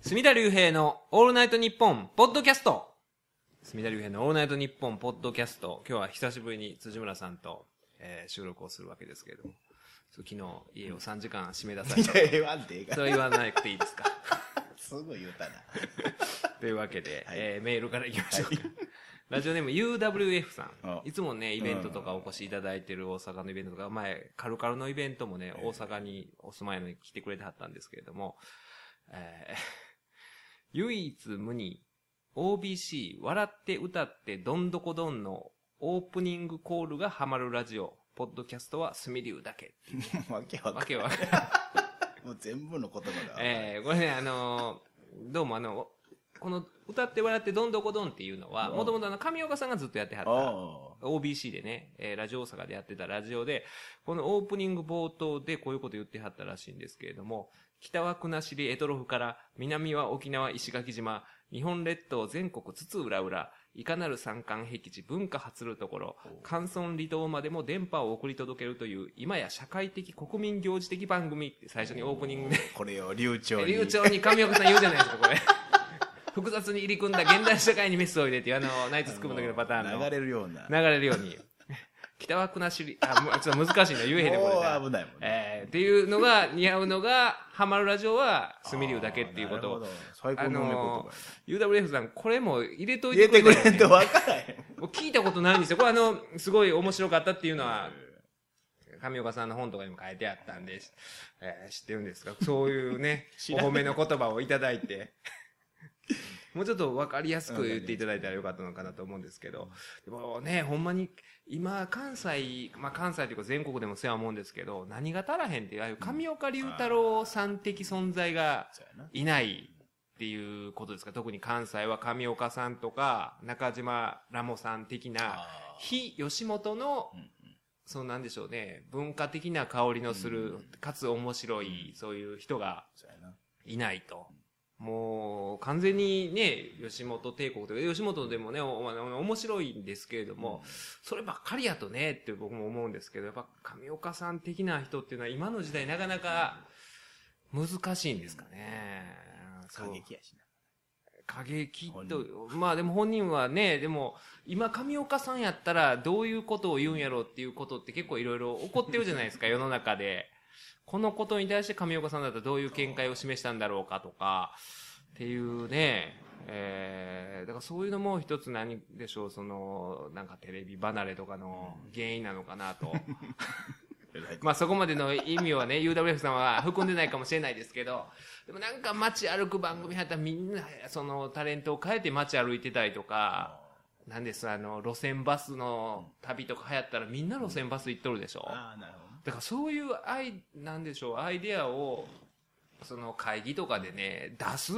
隅田隆平のオールナイトニッポンポッドキャスト。隅田隆平のオールナイトニッポンポッドキャスト。今日は久しぶりに辻村さんと、えー収録をするわけですけれども。昨日家を3時間閉め出された。いや、言わんでええかそれは言わなくていいですか？すぐ言うたな。というわけで、はい。えーメールからいきましょうか。ラジオネーム UWF さん。あ。いつもね、イベントとかお越しいただいてる大阪のイベントとか、前、カルカルのイベントもね、大阪にお住まいのに来てくれてはったんですけれども、えー唯一無二 OBC 笑って歌ってどんどこどんのオープニングコールがハマるラジオ、ポッドキャストはスミリュウだけ。わけわかんわけわかもう全部の言葉が。えー、これね、あのーどうもあの、この歌って笑ってどんどこどんっていうのは、うんもともとあの、上岡さんがずっとやってはった、あ OBC でね、えーラジオ大阪でやってたラジオで、このオープニング冒頭でこういうこと言ってはったらしいんですけれども、北は国後エトロフから、南は沖縄石垣島、日本列島全国津々浦々、いかなる山間僻地、文化発るところ、関村離島までも電波を送り届けるという、今や社会的国民行事的番組って最初にオープニングであ。これを流暢に。流暢に上岡さん言うじゃないですか、これ。複雑に入り組んだ現代社会にメスを入れて、あの、ナイトスクープの時のパターンの。流れるような。流れるように。北は国後、あ、もうちょっと難しいな、言えへんね、これもな。う危ないもんね。えー、っていうのが似合うのが、ハマるラジオは、スミリュウだけっていうこと。を最高の褒め言葉や UWF さん、これも入れとい入れて。くてくれたらねれんと分からへん。もう聞いたことないんですよ。これあの、すごい面白かったっていうのは、上岡さんの本とかにも書いてあったんで、えー知ってるんですか？そういうね、お褒めの言葉をいただいて、もうちょっと分かりやすく言っていただいたらよかったのかなと思うんですけど、でもね、ほんまに、今、関西、まあ関西というか全国でもそうや思うんですけど、何が足らへんっていう、ああいう上岡龍太郎さん的存在が。いないっていうことですか？特に関西は上岡さんとか、中島ラモさん的な、あ非吉本のそうなんでしょうね、文化的な香りのする、うんかつ面白い、そういう人が。いないと。もう、完全にね、吉本帝国というか、吉本でもね、面白いんですけれども、そればっかりやとね、って僕も思うんですけど、やっぱ上岡さん的な人っていうのは今の時代なかなか難しいんですかね。過激やしな。過激本と、まあでも本人はね、でも、今上岡さんやったらどういうことを言うんやろうっていうことって結構いろいろ起こってるじゃないですか、世の中で。このことに対して上岡さんだったらどういう見解を示したんだろうかとか、っていうね、えー、だからそういうのも一つ何でしょう、その、なんかテレビ離れとかの原因なのかなと。まあそこまでの意味はね、UWF さんは含んでないかもしれないですけど、でもなんか街歩く番組やったらみんな、そのタレントを変えて街歩いてたりとか、なんです、あの、路線バスの旅とか流行ったらみんな路線バス行っとるでしょ。ああ、なるほど。だからそういうアイ、なんでしょう、アイデアを、その会議とかでね、出す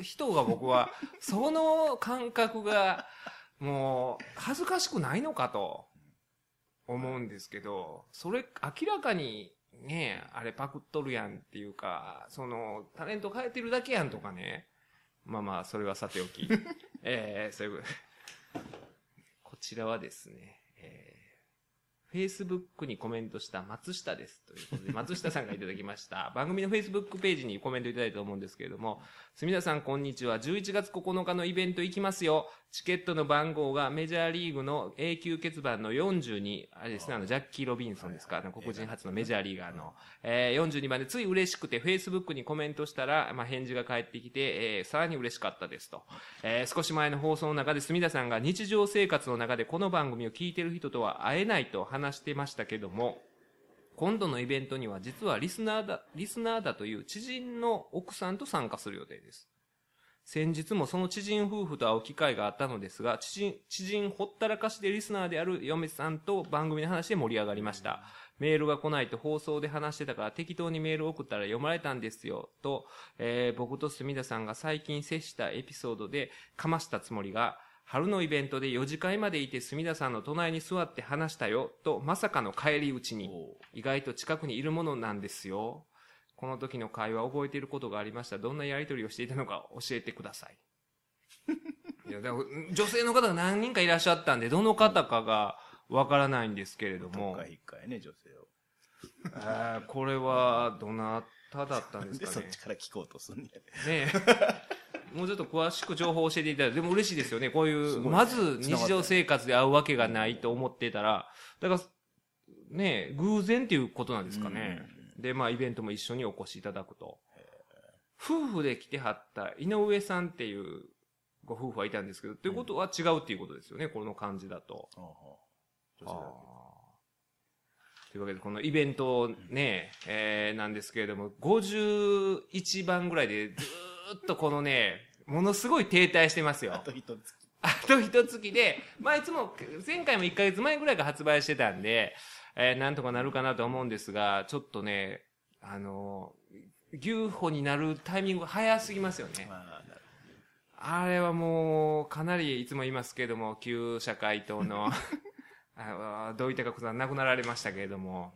人が僕は、その感覚が、もう、恥ずかしくないのかと、思うんですけど、それ、明らかに、ね、あれパクっとるやんっていうか、その、タレント変えてるだけやんとかね。まあまあ、それはさておき。えー、そういうこと。こちらはですね、えー、Facebook にコメントした松下です。ということで、松下さんがいただきました。番組の Facebook ページにコメントいただいたと思うんですけれども、すみださんこんにちは。11月9日のイベント行きますよ。チケットの番号がメジャーリーグの永久欠番の42、あれですね、あの、ジャッキー・ロビンソンですか、黒人初のメジャーリーガーの、えー、42番でつい嬉しくて Facebook にコメントしたら、まあ、返事が返ってきて、えー、さらに嬉しかったですと。えー、少し前の放送の中で、住田さんが日常生活の中でこの番組を聞いてる人とは会えないと話話してましたけども、今度のイベントには実はリスナーだ、リスナーだという知人の奥さんと参加する予定です。先日もその知人夫婦と会う機会があったのですが、知人、知人ほったらかしでリスナーである嫁さんと番組の話で盛り上がりました。メールが来ないと放送で話してたから適当にメール送ったら読まれたんですよ。と、えー僕と住田さんが最近接したエピソードでかましたつもりが、春のイベントで4次会までいて住田さんの隣に座って話したよ。と、まさかの帰り討ちに。お意外と近くにいるものなんですよ。この時の会話覚えていることがありました。どんなやりとりをしていたのか教えてください。いや、でも女性の方が何人かいらっしゃったんで、どの方かがわからないんですけれどもどっか、一回ね、女性を。えーこれはどなだったんですで、かねそっち。から聞こうとすんねん。ねえ。もうちょっと詳しく情報を教えていただいて、でも嬉しいですよね。こういう、まず日常生活で会うわけがないと思ってたら、だから、ねえ、偶然っていうことなんですかね。で、まあ、イベントも一緒にお越しいただくと。夫婦で来てはった井上さんっていうご夫婦はいたんですけど、ということは違うっていうことですよね、この感じだと。というわけで、このイベントね、えーなんですけれども、51番ぐらいでずーっとこのね、ものすごい停滞してますよ。けあと一つ。あと一月で、まあいつも、前回も1ヶ月前ぐらいから発売してたんで、えーなんとかなるかなと思うんですが、ちょっとね、あのー、牛歩になるタイミングが早すぎますよね。まあ、あれはもう、かなりいつも言いますけれども、旧社会党の、あ土井孝子さん亡くなられましたけれども、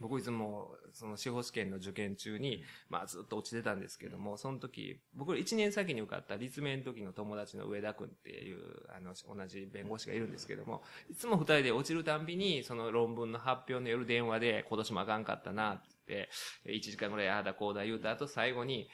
僕いつも、その司法試験の受験中に、まあずっと落ちてたんですけども、その時、僕1年先に受かった立命の時の友達の上田君っていう、あの、同じ弁護士がいるんですけども、いつも二人で落ちるたんびに、その論文の発表の夜電話で、今年もあかんかったなって言って、1時間ぐらいああだこうだ言うた後、最後に、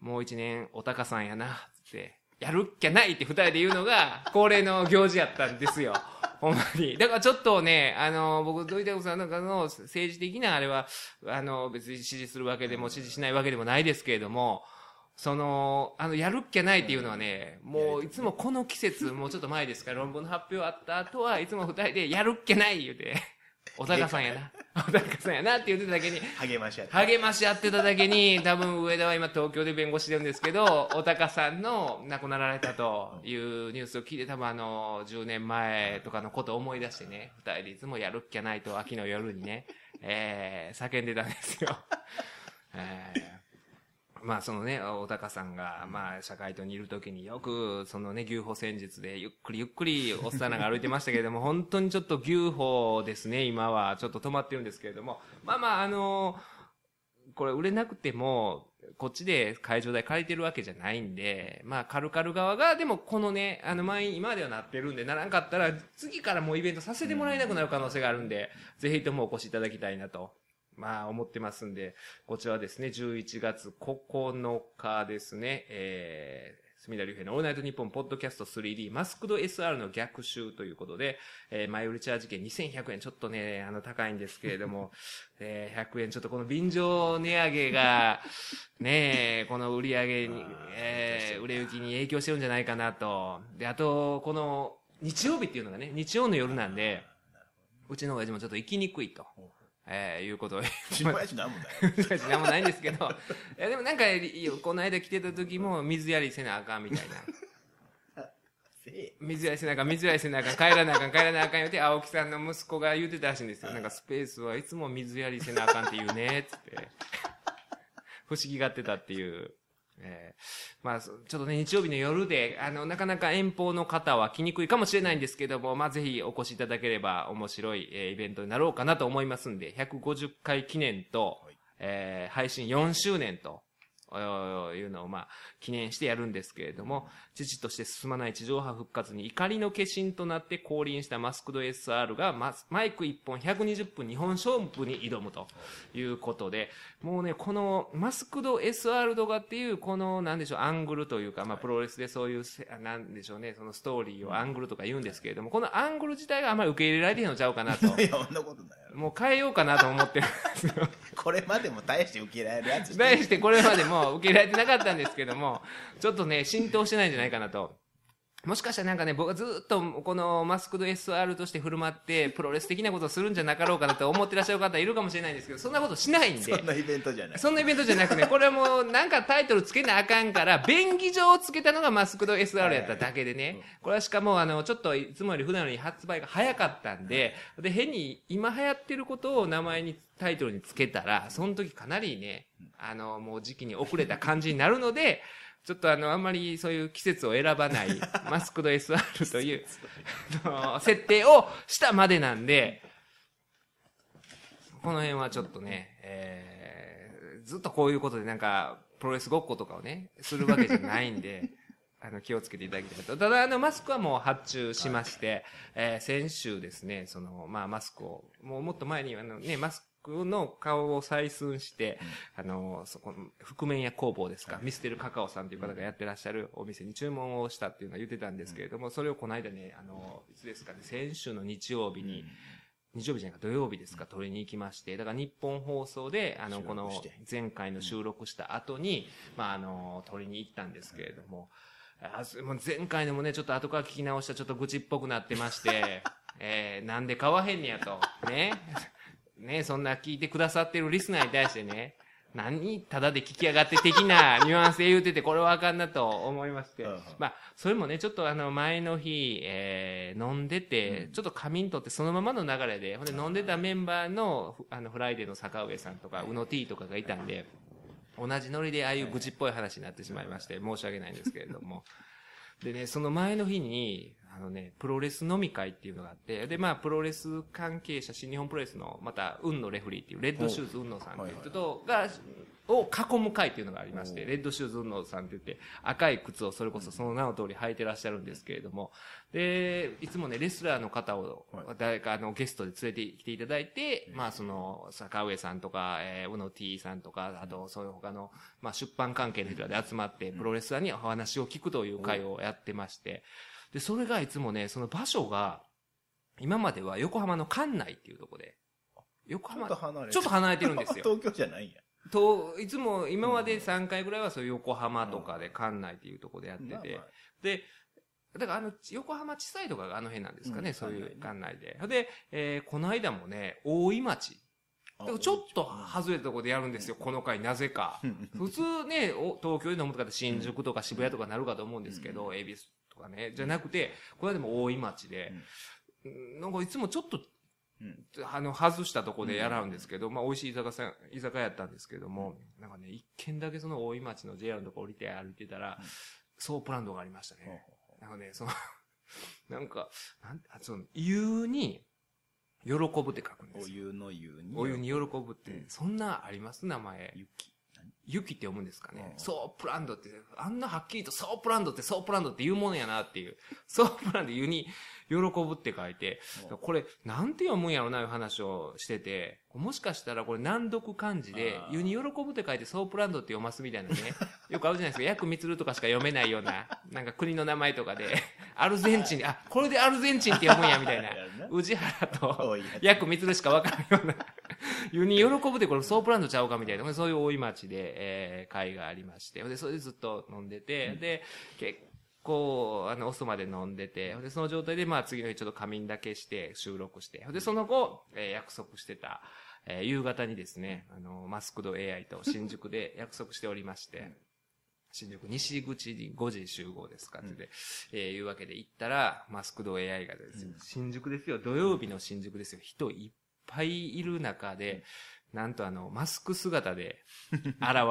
もう一年お高さんやなって、やるっきゃないって二人で言うのが、恒例の行事やったんですよ。ほんまに。だからちょっとね、あの、僕、土井太子さんなんかの政治的なあれは、あの、別に支持するわけでも支持しないわけでもないですけれども、その、あの、やるっきゃないっていうのはね、もういつもこの季節、もうちょっと前ですから、論文の発表あった後はいつも二人で、やるっきゃない言うて、お高さんやな、お高さんやなって言ってただけに、励まし合って。励まし合ってただけに、多分上田は今東京で弁護士してるんですけど、おたかさんの亡くなられたというニュースを聞いて、多分あの、10年前とかのことを思い出してね、二人でいつもやるっきゃないと秋の夜にね、えー、叫んでたんですよ。えーまあそのね、おたかさんが、まあ社会党にいる時によく、そのね、牛歩戦術でゆっくりゆっくりおっさんらが歩いてましたけれども、本当にちょっと牛歩ですね、今は。ちょっと止まってるんですけれども。まあまあ、あのこれ売れなくても、こっちで会場代借りてるわけじゃないんで、まあ、カルカル側が、でもこのね、あの、前、今まではなってるんで、ならんかったら、次からもうイベントさせてもらえなくなる可能性があるんで、ぜひともお越しいただきたいなと、まあ、思ってますんで、こちらはですね、11月9日ですね、えー、隅田隆平のオールナイトニッポンポッドキャスト 3D マスクド SR の逆襲ということで、えー、前売りチャージ券2100円、ちょっとね、あの、高いんですけれども、えー、100円、ちょっとこの便乗値上げが、ねえ、この売り上げにえー、売れ行きに影響してるんじゃないかなと。で、あと、この、日曜日っていうのがね、日曜の夜なんで、うちの親父もちょっと行きにくいと。えー、いうことを心配しなんもだよ。なんもないんですけど、いやでもなんか、この間来てた時も水やりせなあかんみたいな。水やりせなあかん、水やりせなあかん、帰らなあかん、帰らなあかん言うて、青木さんの息子が言うてたらしいんですよ。なんかスペースはいつも水やりせなあかんって言うね、つって。不思議がってたっていう。えーまあ、そちょっとね、日曜日の夜で、あの、なかなか遠方の方は来にくいかもしれないんですけども、まあ、ぜひお越しいただければ面白い、えーイベントになろうかなと思いますんで、150回記念と、はい。えー配信4周年と、おいうのを、まあ、記念してやるんですけれども、父として進まない地上波復活に怒りの化身となって降臨したマスクド SR がマスマイク1本120分日本勝負に挑むということで、もうね、このマスクド SR 動画っていう、この、なんでしょう、アングルというか、まあ、プロレスでそういうせ、なんでしょうね、そのストーリーをアングルとか言うんですけれども、このアングル自体があまり受け入れられてへんのちゃうかなと。いや、そんなことない。もう変えようかなと思ってるんですよ。これまでも大して受け入れられるやつして題してこれまでも受け入れられてなかったんですけども、ちょっとね、浸透してないんじゃないかなと。もしかしたらなんかね、僕はずっとこのマスクド SR として振る舞って、プロレス的なことをするんじゃなかろうかなと思ってらっしゃる方いるかもしれないんですけど、そんなことしないんでそ。んなイベントじゃない。そんなイベントじゃなくて、これはもうなんかタイトルつけなあかんから、便宜上つけたのがマスクド SR やっただけでね。これはしかもあの、ちょっといつもより普段より発売が早かったんで、で、変に今流行ってることを名前に、タイトルにつけたら、その時かなりね、あの、もう時期に遅れた感じになるので、ちょっとあの、あんまりそういう季節を選ばない、マスクド SR という、あの設定をしたまでなんで、この辺はちょっとね、えー、ずっとこういうことでなんか、プロレスごっことかをね、するわけじゃないんで、あの、気をつけていただきたいと。ただ、あの、マスクはもう発注しまして、えー先週ですね、その、まあ、マスクを、もうもっと前に、あのね、マスの顔を採寸して、あの、そこの、覆面屋工房ですか、はい。ミステルカカオさんという方がやってらっしゃるお店に注文をしたっていうのは言ってたんですけれども、それをこの間ね、あの、いつですかね、先週の日曜日に、日曜日じゃないか土曜日ですか、取りに行きまして、だから日本放送で、あの、収この前回の収録した後に、まあ、あの、取りに行ったんですけれども、もう前回のもね、ちょっと後から聞き直したらちょっと愚痴っぽくなってまして、えー、なんで買わへんねやと。ね。ね、そんな聞いてくださってるリスナーに対してね、何ただで聞きやがって的な ニュアンスで言うてて、これはあかんなと思いまして。まあ、それもね、ちょっとあの、前の日、えー、飲んでて、ちょっと仮眠取ってそのままの流れで、ほんで飲んでたメンバーの、ふあの、フライデーの坂上さんとか、宇野 T とかがいたんで、同じノリでああいう愚痴っぽい話になってしまいまして、申し訳ないんですけれども。でね、その前の日に、あのね、プロレス飲み会っていうのがあって、で、まあ、プロレス関係者、新日本プロレスの、また、海野レフリーっていう、レッドシューズ海野さんっていう人と、が、を囲む会っていうのがありまして、おレッドシューズ運野さんって言って、赤い靴をそれこそその名の通り履いてらっしゃるんですけれども、で、いつもね、レスラーの方をはい、誰かあのゲストで連れてきていただいて、まあ、その、坂上さんとか、えー、宇野 T さんとか、あと、そういう他の、まあ、出版関係の人らで集まって、プロレスラーにお話を聞くという会をやってまして、で、それがいつもね、その場所が、今までは横浜の館内っていうところで、横浜ちょっと、離れてちょっと離れてるんですよ。東京じゃないんや。と、いつも、今まで3回ぐらいはそう横浜とかで館内っていうところでやってて、で、だからあの、横浜地裁とかがあの辺なんですかね、うんそういう館内で。で、えーこの間もね、大井町。ちょっと外れたところでやるんですよ、この回、なぜか。普通ね、お東京で飲むとかって新宿とか渋谷とかなるかと思うんですけど、恵比寿とかね、じゃなくて、これでも大井町で、うんなんかいつもちょっと、うんあの、外したとこでやらうんですけど、まあ、美味しい居酒屋居酒屋やったんですけども、なんかね、一軒だけその大井町の JR のとこ降りて歩いてたら、ソープランドがありましたね。なんかね、その、なんか、なんあその、湯に、喜ぶって書くんですよ。お湯の湯に。お湯に喜ぶって、うんそんなあります？名前。雪。雪って読むんですかね。うんソープランドって、あんなはっきりとソープランドってソープランドって言うものやなっていう。ソープランド湯に喜ぶって書いて、うんこれなんて読むんやろないう話をしてて、もしかしたらこれ難読漢字であ、ー湯に喜ぶって書いてソープランドって読ますみたいなね。よくあるじゃないですか。ヤクミツルとかしか読めないような、なんか国の名前とかで、アルゼンチン、あ、これでアルゼンチンって読むんやみたいな。宇治原と、多いやつ。ヤクミツルしかわからんような。湯に喜ぶってこれソープランドちゃうかみたいな、そういう大井町で、えー、会がありまして、で、それでずっと飲んでて、で、結構、あの、遅まで飲んでて、で、その状態で、まあ次の日ちょっと仮眠だけして収録して、で、その後、えー約束してた、えー夕方にですね、あの、マスクド AI と新宿で約束しておりまして、新宿西口に5時集合ですかってで、えーいうわけで行ったら、マスクド AI がですよ、うん。新宿ですよ、土曜日の新宿ですよ、人いっぱいいる中で、なんとあの、マスク姿で現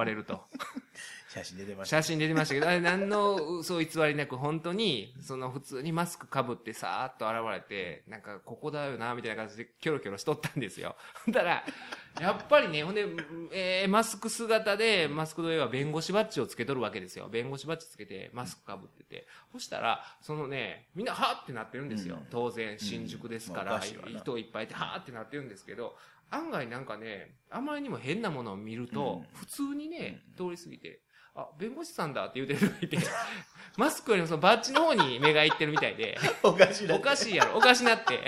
れると。写真出てました。写真出てましたけど、あれ何の嘘偽りなく本当に、その普通にマスク被ってさーっと現れて、なんかここだよな、みたいな感じでキョロキョロしとったんですよ。だから、やっぱりね、ほんで、えーマスク姿で、マスクの絵は弁護士バッジをつけとるわけですよ。弁護士バッジつけて、マスク被ってて。そしたら、そのね、みんなはーってなってるんですよ。うん当然、新宿ですかまあら、おかしいわな人いっぱいいて、はーってなってるんですけど、案外なんかね、あまりにも変なものを見ると、うん普通にね、通り過ぎて、あ、弁護士さんだって言うてる人がいて、マスクよりもそのバッジの方に目がいってるみたいで、おかしいな。おかしいやろ、おかしなって。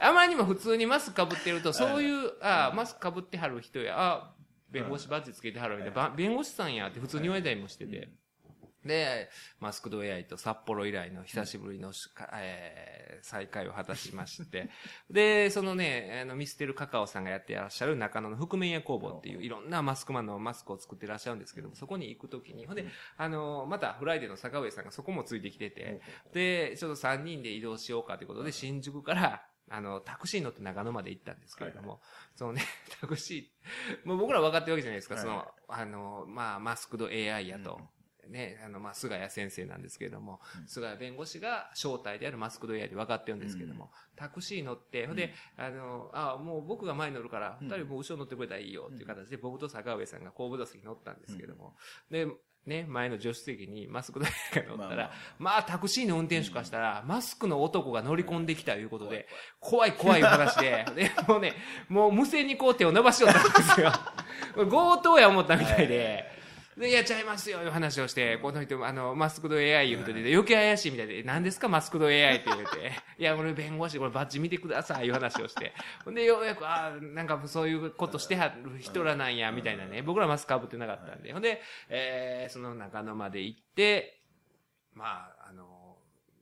あまりにも普通にマスク被ってると、そういう、あ、マスク被ってはる人や、あ、弁護士バッジつけてはるみたいな、ば弁護士さんやって普通に言われたりもしてて。で、マスクド AI と札幌以来の久しぶりのし、かえー再会を果たしまして、で、そのね、あの、ミステルカカオさんがやってらっしゃる中野の覆面屋工房っていうい。ろんなマスクマンのマスクを作ってらっしゃるんですけども、そこに行くときに、ほんで、あの、またフライデーの坂上さんがそこもついてきてて、で、ちょっと3人で移動しようかということで、新宿から、あの、タクシーに乗って中野まで行ったんですけれども、そのね、タクシー、もう僕ら分かってるわけじゃないですか、はいその、あの、まあ、マスクド AI やと。ね、あの、まあ、菅谷先生なんですけれども、菅谷弁護士が正体であるマスクド AI で分かってるんですけども、タクシー乗って、ほんで、あの、あもう僕が前に乗るから、うん。二人もう後ろ乗ってくれたらいいよっていう形で、僕と坂上さんが後部座席に乗ったんですけども、で、ね、前の助手席にマスクド AI が乗ったら、まあまあ。まあ、タクシーの運転手からしたら、マスクの男が乗り込んできたということで、怖い怖い話で、で、もうね、もう無線にこう手を伸ばしよったんですよ。強盗や思ったみたいで、で、やっちゃいますよ、いう話をして、この人、あの、マスクド AI 言うことで、余計怪しいみたいで、何ですか、マスクド AI って言うて、いや、俺弁護士、これバッジ見てください、いう話をして。ほんで、ようやく、ああ、なんかそういうことしてはる人らなんや、みたいなね。僕らマスクかぶってなかったんで。ほんで、えー、その中野まで行って、まあ、あの、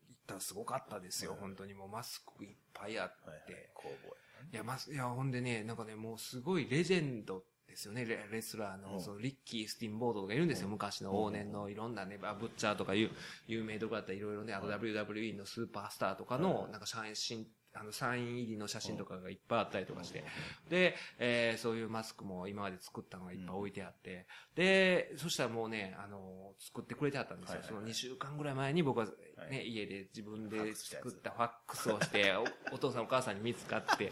行ったらすごかったですよ、本当に。もうマスクいっぱいあって。はいはい。工房いや、ま、いや、ほんでね、なんかね、もうすごいレジェンドですよね、レレスラーの、うんそのリッキー・スティンボードとかいるんですよ、昔の往年のい。ろんなね、あブッチャーとかいう有名どころだったらいろいろね、あと WWE のスーパースターとかの、なんか写真、あの、サイン入りの写真とかがいっぱいあったりとかして、で、えーそういうマスクも今まで作ったのがいっぱい置いてあって、で、そしたらもうね、あの、作ってくれてあったんですよ。その2週間ぐらい前に僕はね、はい。家で自分で作ったファックスをして、お お父さんお母さんに見つかって、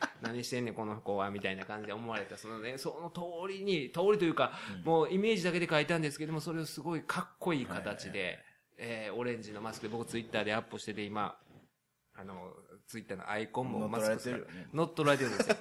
何してんねんこの子はみたいな感じで思われた。そのねその通りに通りというか、もうイメージだけで書いたんですけどもそれをすごいかっこいい形で、えーオレンジのマスクで僕ツイッターでアップしてて今あのツイッターのアイコンもマスク取られてるよね。乗っ取られてるんですよ。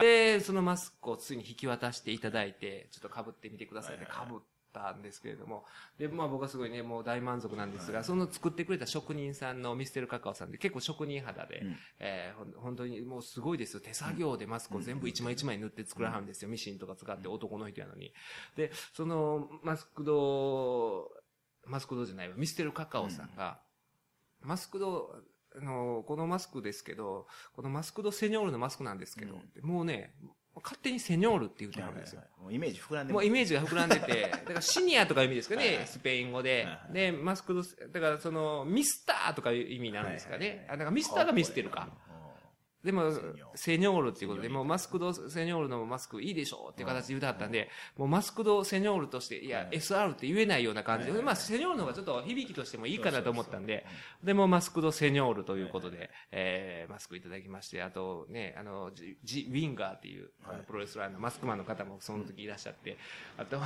でそのマスクをついに引き渡していただいてちょっと被ってみてくださいって被ったんですけれども。でまあ僕はすごいねもう大満足なんですが、その作ってくれた職人さんのミステルカカオさんで結構職人肌で、うん。えー本当にもうすごいですよ。手作業でマスクを全部一枚一枚塗って作らはるんですよ。ミシンとか使って男の人やのに。で、そのマスクド、マスクドじゃないわ、ミステルカカオさんが、マスクド、あの、このマスクですけど、このマスクドセニョールのマスクなんですけど、もうね、勝手にセニョールって言ってはるんですよ。もうイメージ膨らんでもうイメージが膨らんでて、だからシニアとかいう意味ですかね、スペイン語で。で、マスクド、だからその、ミスターとかいう意味なんですか。ね。あ、だからミスターがミステルか。でもセニョー、ルっていうことで、もうマスクドセニョールのマスクいいでしょうっていう形で言うてはったんで、もうマスクドセニョールとして、いや、SR って言えないような感じで、まあ、セニョールの方がちょっと響きとしてもいいかなと思ったんで、でもマスクドセニョールということで、えー、マスクいただきまして、あとね、あの、ジ、ジウィンガーっていう、あのプロレスラーのマスクマンの方もその時いらっしゃって、あと、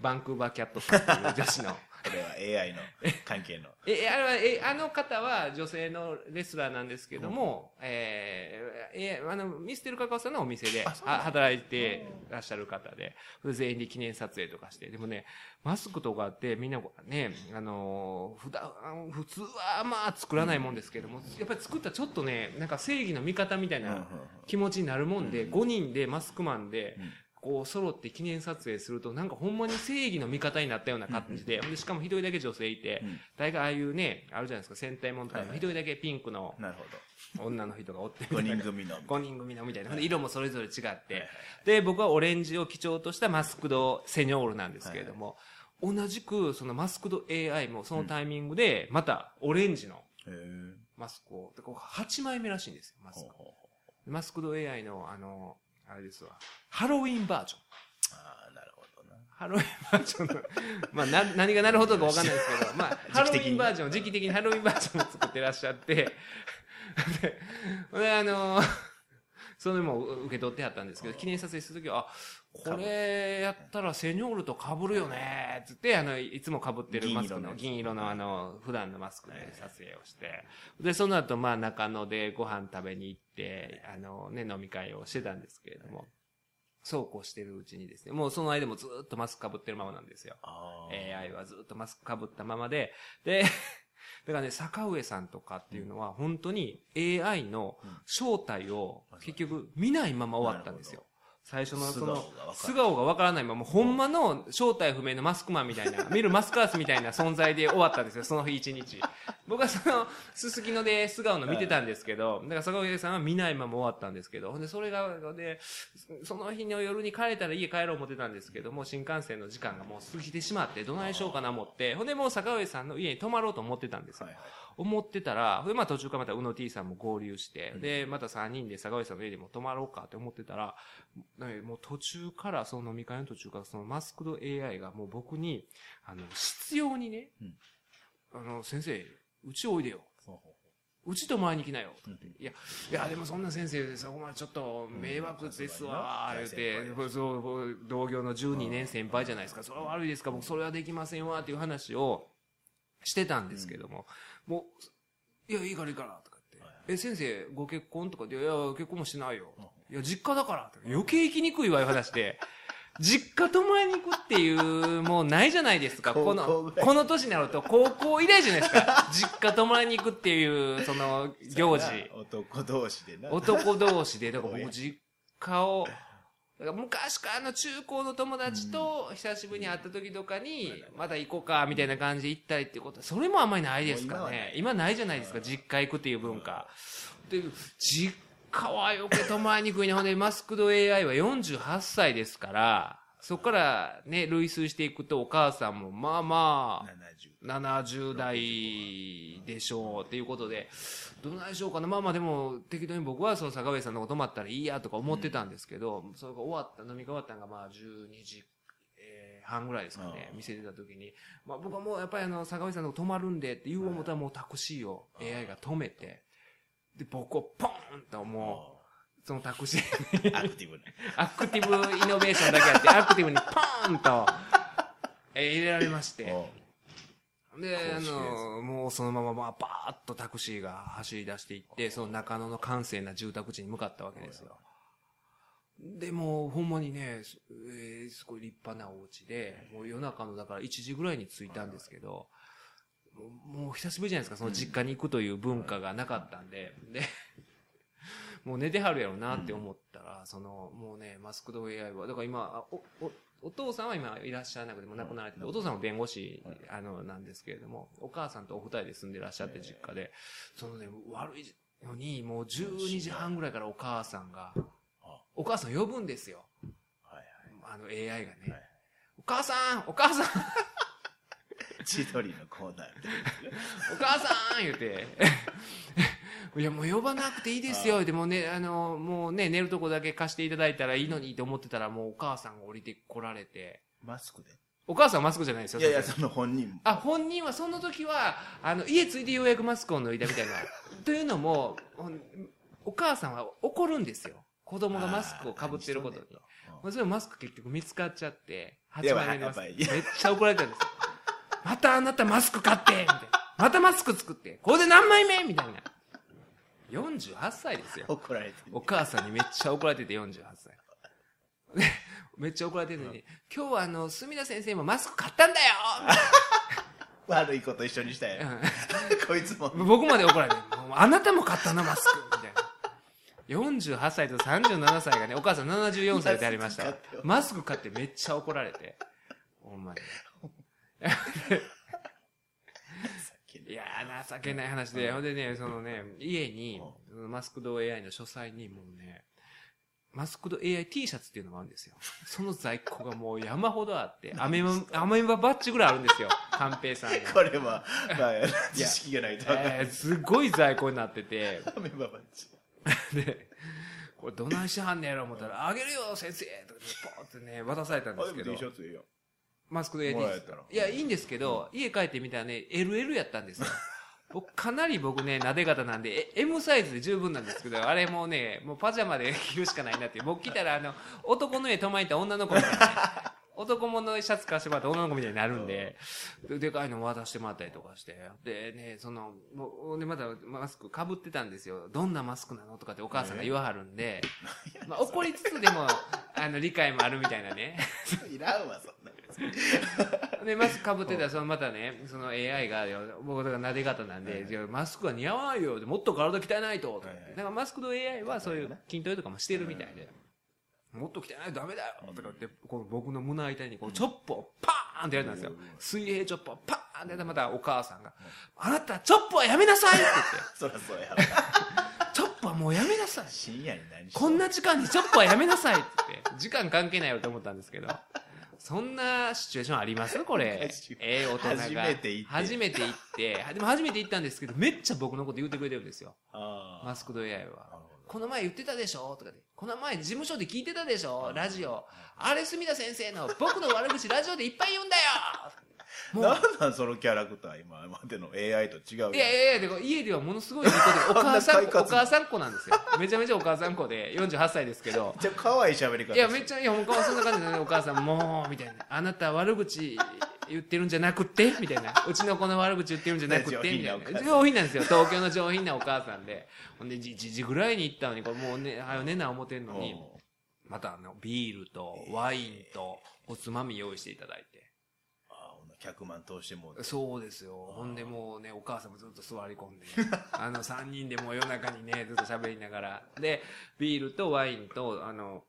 バンクーバーキャットさんっていう女子の、これは AI の関係の。え、あれは、え、あの方は女性のレスラーなんですけども、えーえ、あの、ミステルカカオさんのお店であ働いてらっしゃる方で、で全員で記念撮影とかして、でもね、マスクとかってみんなね、あのー、普段、普通はまあ作らないもんですけども、やっぱり作ったらちょっとね、なんか正義の味方みたいうんうんうなん。気持ちになるもんで、5人でマスクマンで、こう揃って記念撮影するとなんかほんまに正義の味方になったような感じで、でしかも一人だけ女性いて、うん大概ああいうね、あるじゃないですか、戦隊もんとか一人だけピンクのなるほ女の人がおってど。5みたいな。人組の。5人組のみたいな。色もそれぞれ違って、はいで、僕はオレンジを基調としたマスクドセニョールなんですけれども、同じくそのマスクド AI もそのタイミングで、またオレンジのマスクを、でこう8枚目らしいんですよ、マスク。マスクド AI の、あの、あれですわ、ハロウィンバージョン。ああ、なるほどな。ハロウィンバージョンの、まあ、な、何がなるほどかわかんないですけど、まあ、ハロウ時期的にィンバージョン、時期的にハロウィンバージョンを作ってらっしゃって、で、であのそれも受け取ってやったんですけど、記念撮影するときは、あ、これやったらセニョールと被るよね、つって、あの、いつも被ってるマスクの、銀銀色のあの、普段のマスクで撮影をして、で、その後、まあ、中野でご飯食べに行って、あのね、飲み会をしてたんですけれども、そうこうしてるうちにですね、もうその間もずっとマスク被ってるままなんですよ。AI はずっとマスク被ったままで、で、だからね、坂上さんとかっていうのは、本当に AI の正体を結局見ないまま終わったんですよ。最初のその素顔がわからないまま、ほんまの正体不明のマスクマンみたいな、見るマスカースみたいな存在で終わったんですよ、その日一日。僕はその、すすきので素顔の見てたんですけど、だから坂上さんは見ないまま終わったんですけど、ほんで、それが、で、その日の夜に帰れたら家帰ろう思ってたんですけども、新幹線の時間がもう過ぎてしまって、どないしようかな思って、ほんでもう坂上さんの家に泊まろうと思ってたんですよ。思ってたら、で、まあ途中からまた宇野 T さんも合流して、で、また3人で坂上さんの家でも泊まろうかって思ってたら、ねもう途中から、その飲み会の途中から、そのマスクド AI がもう僕に、あの、必要にね、うん。あの、先生、うちおいでよ。ほうち泊まりに来なよ。いや、いや、でもそんな先生でそこまでちょっと迷惑ですわ、言うて、そう、同業の12年先輩じゃないですか。それは悪いですか。僕それはできませんわ、っていう話をしてたんですけども、もう、いや、いいからいいから、とか言って、え、先生、ご結婚とかで、いや、結婚もしないよ。いや、実家だから、余計行きにくいわ、いう話で。実家泊まりに行くっていう、もうないじゃないですか。この、この年になると高校以来じゃないですか。実家泊まりに行くっていう、その、行事。男同士でな。男同士で、だから僕実家を、だから昔からの中高の友達と久しぶりに会った時とかに、また行こうか、みたいな感じで行ったりってこと、それもあんまりないですかね。今ないじゃないですか、実家行くっていう文化。で、実家は余計泊まりにくいね。ほんで、マスクド AI は48歳ですから、そこからね、類推していくとお母さんも、まあまあ、70。70代でしょうっていうことで、どないしようかな。まあまあでも、適当に僕はその坂上さんのこと泊まったらいいやとか思ってたんですけど、それが終わった、飲み会終わったのがまあ12時、えー半ぐらいですかね、うん店出た時に。まあ僕はもうやっぱりあの、坂上さんの泊まるんでって言う思ったらもうタクシーを AI が止めて、で、僕をポーンともう、そのタクシーに アクティブな。アクティブイノベーションだけやって、アクティブにポーンと、えー入れられまして。で、あの、もうそのまま、まあ、バーッとタクシーが走り出していって、その中野の閑静な住宅地に向かったわけですよ。で、もう、ほんまにね、すえーすごい立派なお家で、もう夜中の、だから1時ぐらいに着いたんですけど、もう久しぶりじゃないですか、その実家に行くという文化がなかったんで、で、もう寝てはるやろうなって思ったら、その、もうね、マスクド AI は、だから今、あお、お、お父さんは今いらっしゃらなくても亡くなられてて、お父さんは弁護士、あの、なんですけれども、お母さんとお二人で住んでらっしゃって実家で、そのね、悪いのに、もう12時半ぐらいからお母さんが、お母さん呼ぶんですよ。はいあの AI がねはい。お母さんお母さんはい。千鳥のコーナーみたい お母さん言うて。いや、もう呼ばなくていいですよ。でもね、あの、もうね、寝るとこだけ貸していただいたらいいのにと思ってたら、もうお母さんが降りてこられて。な。マスクで。お母さんはマスクじゃないですよ。いやいや、その本人も。あ、本人はその時は、あの、家着いてようやくマスクを脱いだみたいな。というのも、お母さんは怒るんですよ。子供がマスクをかぶってることに。まあそれマスク結局見つかっちゃって、いや8枚目のマスク。めっちゃ怒られたんですよ。またあなたマスク買ってみたいな。またマスク作って。これで何枚目みたいな。48歳ですよ。怒られてるお母さんにめっちゃ怒られてて48歳。で めっちゃ怒られてるのに、今日はあの、墨田先生もマスク買ったんだよ 悪いこと一緒にしたよ。こいつも。僕まで怒られて、あなたも買ったな、マスクみたいな。48歳と37歳がね、お母さん74歳でありましたわ。マスク買ってめっちゃ怒られて。ほんまに。いやー、情けない話で、ほんでね、そのね、家に、マスクド AI の書斎にもうね、マスクド AI T シャツっていうのがあるんですよ。その在庫がもう山ほどあって、アメマ、アメマバッジぐらいあるんですよ。寛平さんの。これは、まあ、知識がないと。えー、すごい在庫になってて、メンバッチ。で、これどないしはんねやろ思ったら、あげるよ先生とかでポーってね、渡されたんであ、でもすけ T どシ、ャツいいよ。マスクド AT もらえたらいや、いいんですけど、家帰ってみたらね、LL やったんですよ。僕、かなり僕ね、撫で方なんで、え M サイズで十分なんですけど、あれもうね、もうパジャマで着るしかないなって。僕来たら、あの、男の家泊まりた女の子みたいなね。男物のシャツ貸してもらった女の子みたいになるんで、ででかいの渡してもらったりとかして、でね、その、もう、で、またマスク被ってたんですよ。どんなマスクなのとかってお母さんが言わはるんで、まあ怒りつつでも、あの、理解もあるみたいなね。いらんわ、そ。で、マスクかぶってたら、そのまたね、その AI が、僕が撫で方なんで、いやマスクは似合わないよ。もっと体鍛えないと。とはいはいだからマスクの AI はそういう筋トレとかもしてるみたいで、もっと鍛えないとダメだよ。とか言って、この僕の胸板にこう、チョップをパーンってやったんですよ。水平チョップをパーンってやったらまたお母さんが、あなた、チョップはやめなさいって そらそうや。言って、チョップはもうやめなさい。深夜に何こんな時間にチョップはやめなさいって言って、時間関係ないよと思ったんですけど。そんなシチュエーションあります？これ。ええ大人が。初めて行って初めて行って。でも初めて行ったんですけど、めっちゃ僕のこと言ってくれてるんですよ。あマスクド AI は。この前言ってたでしょ？とかで。この前事務所で聞いてたでしょ？ラジオ。あれ、墨田先生の僕の悪口ラジオでいっぱい言うんだよなんなんそのキャラクター今までの AI と違うよいやいやいや、家ではものすごい いい子で、お母さん、お母さん子なんですよ。めちゃめちゃお母さん子で、48歳ですけど。めっちゃ可愛い喋り方いや、めっちゃ、いや、もうそんな感じでね、お母さん、もう、みたいな。あなた悪口言ってるんじゃなくってみたいな。うちの子の悪口言ってるんじゃなくってみたな。ないお母さん上品なんですよ。東京の上品なお母さんで。ほんで、じじ時ぐらいに行ったのに、これもうね、はよねな思ってんのに、おまたあの、ビールとワインとおつまみ用意していただいて。あほんな100万通してもうて。そうですよ。ほんでもうね、お母さんもずっと座り込んで、あの、3人でもう夜中にね、ずっと喋りながら。で、ビールとワインと、あの、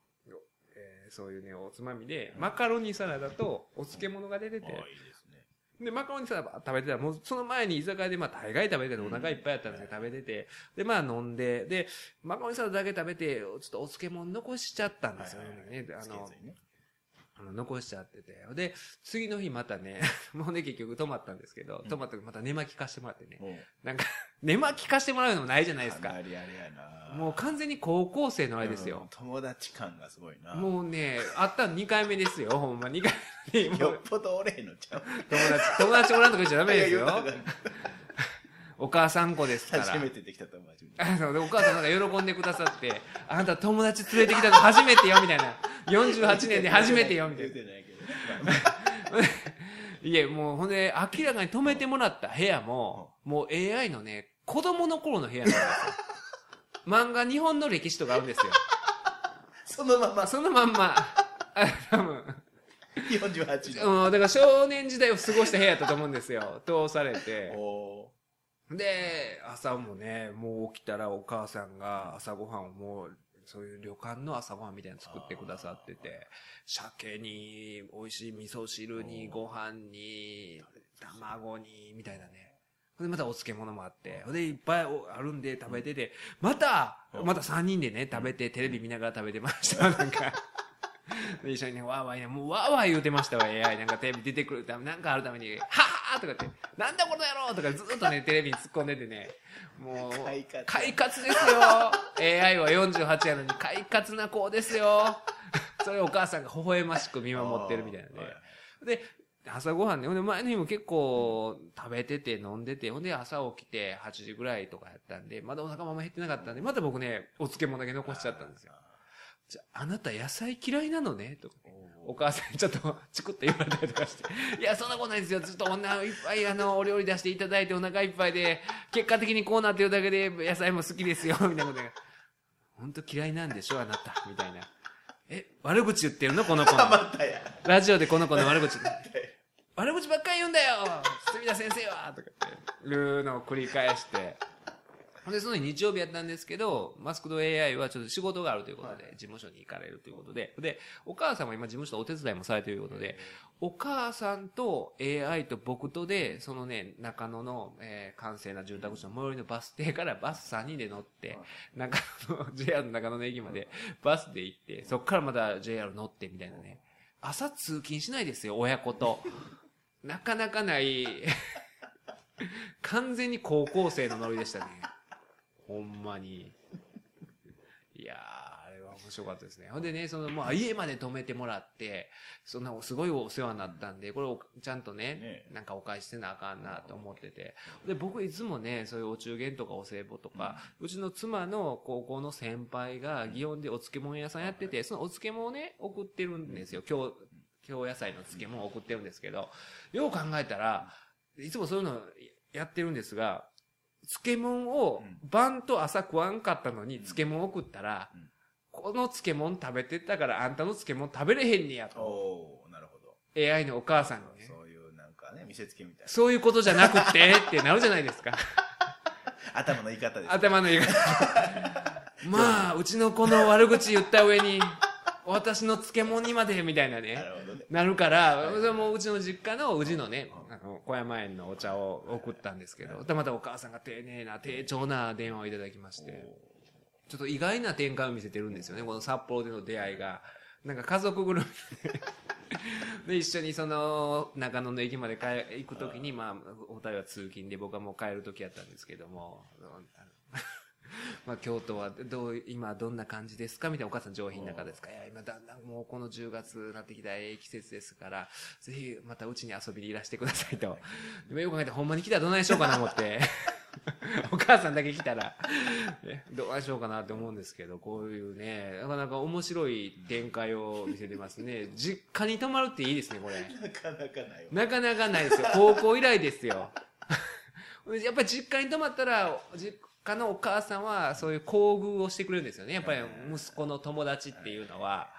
えーそういうね、おつまみで、マカロニサラダとお漬物が出てて、あいいですね。で、マカロニサラダ食べてたら、もうその前に居酒屋で、まあ大概食べててお腹いっぱいやったんですけど、食べてて、で、まあ飲んで、で、マカロニサラダだけ食べて、ちょっとお漬物残しちゃったんですよね。であのねあの残しちゃってて。で、次の日またね、もうね、結局泊まったんですけど、泊まったらまた寝巻き貸してもらってね。もうなんか、寝巻き貸してもらうのもないじゃないですか。かなりあれやなもう完全に高校生のあれですうんよ。友達感がすごいなもうね、会ったの2回目ですよ、ほんま。2回目よっぽどおのちゃう友達、友達おらんとか言っちゃダメですよお母さん子ですから。初めてできた友達あのでお母さんなんか喜んでくださって、あなた友達連れてきたの初めてよ、みたいな。48年で初めてよ、みたいないけど いえ、もうほんで、明らかに泊めてもらった部屋も、もう AI のね、子供の頃の部屋なんですよ。漫画日本の歴史とかあるんですよ。そのままそのまんま、あ多分、48年うん、だから少年時代を過ごした部屋だったと思うんですよ。通されて。おで、朝もね、もう起きたらお母さんが朝ごはんをもう、そういう旅館の朝ごはんみたいなの作ってくださってて、鮭に、美味しい味噌汁に、ご飯に、卵に、みたいなね。で、またお漬物もあって、で、いっぱいおあるんで食べてて、また、また3人でね、食べて、テレビ見ながら食べてました。なんか。で一緒にね、わーわーね、もうわーわー言うてましたわ、AI。なんかテレビ出てくるため、なんかあるために、はっはーとかって、なんだこの野郎とかずっとね、テレビに突っ込んでてね、もう、快活ですよ !AI は48やのに快活な子ですよ それをお母さんが微笑ましく見守ってるみたいなね。で、朝ごはんね、ほんで前の日も結構食べてて飲んでて、ほんで朝起きて8時ぐらいとかやったんで、まだお腹まま減ってなかったんで、また僕ね、お漬物だけ残しちゃったんですよ。じゃあ、あなた野菜嫌いなのね？とか。お母さんにちょっとチクッと言われたりとかして。いや、そんなことないですよ。ずっと女いっぱいあの、お料理出していただいてお腹いっぱいで、結果的にこうなってるだけで野菜も好きですよ、みたいなことで。本当嫌いなんでしょ、あなた、みたいな。え、悪口言ってるの？この子の。ラジオでこの子の悪口。悪口ばっかり言うんだよ隅田先生はとかって、いうのを繰り返して。ほんで、その日曜日やったんですけど、マスクド AI はちょっと仕事があるということで、事務所に行かれるということで、で、お母さんも今事務所でお手伝いもされているということで、お母さんと AI と僕とで、そのね、中野の、えー、閑静な住宅地の最寄りのバス停からバス3人で乗って、中野の、JR の中野の駅までバスで行って、そっからまた JR 乗ってみたいなね。朝通勤しないですよ、親子と。なかなかない、完全に高校生のノリでしたね。ほんまに。いやー、あれは面白かったですね。ほんでね、その、まあ、家まで泊めてもらって、そんな、すごいお世話になったんで、これをちゃんとね、ねなんかお返しせなあかんなと思ってて。で、僕いつもね、そういうお中元とかお歳暮とか、うちの妻の高校の先輩が祇園でお漬物屋さんやってて、そのお漬物をね、送ってるんですよ。今日、京野菜の漬物を送ってるんですけど、よう考えたら、いつもそういうのやってるんですが、漬物を晩と朝食わんかったのに漬物送ったら、うんこの漬物食べてたからあんたの漬物食べれへんねやと。おおなるほど AI のお母さんにね。そういうなんかね見せつけみたいなそういうことじゃなくて ってなるじゃないですか。頭の言い方です頭の言い方。まあ、うちの子の悪口言った上に、私の漬物にまで、みたいなねな。るほどねなるから、それもうちの実家の宇治のね、あの、小山園のお茶を送ったんですけど、でまたお母さんが丁寧な、丁重な電話をいただきまして、ちょっと意外な展開を見せてるんですよね、この札幌での出会いが。なんか家族ぐるみで。で、一緒にその、中野の駅まで帰行くときに、まあ、お二人は通勤で僕はもう帰るときやったんですけども、まあ、京都はどう、今どんな感じですか？みたいなお母さん上品な方ですか？いや、今だんだんもうこの10月になってきたええ季節ですから、ぜひまたうちに遊びにいらしてくださいと。でもよく考えてほんまに来たらどないしようかな思って。お母さんだけ来たら、ねどうしようかなって思うんですけど、こういうね、なかなか面白い展開を見せてますね。実家に泊まるっていいですね、これ。なかなかないわ。なかなかないですよ。高校以来ですよ。やっぱり実家に泊まったら、実家のお母さんはそういう厚遇をしてくれるんですよね。やっぱり息子の友達っていうのは。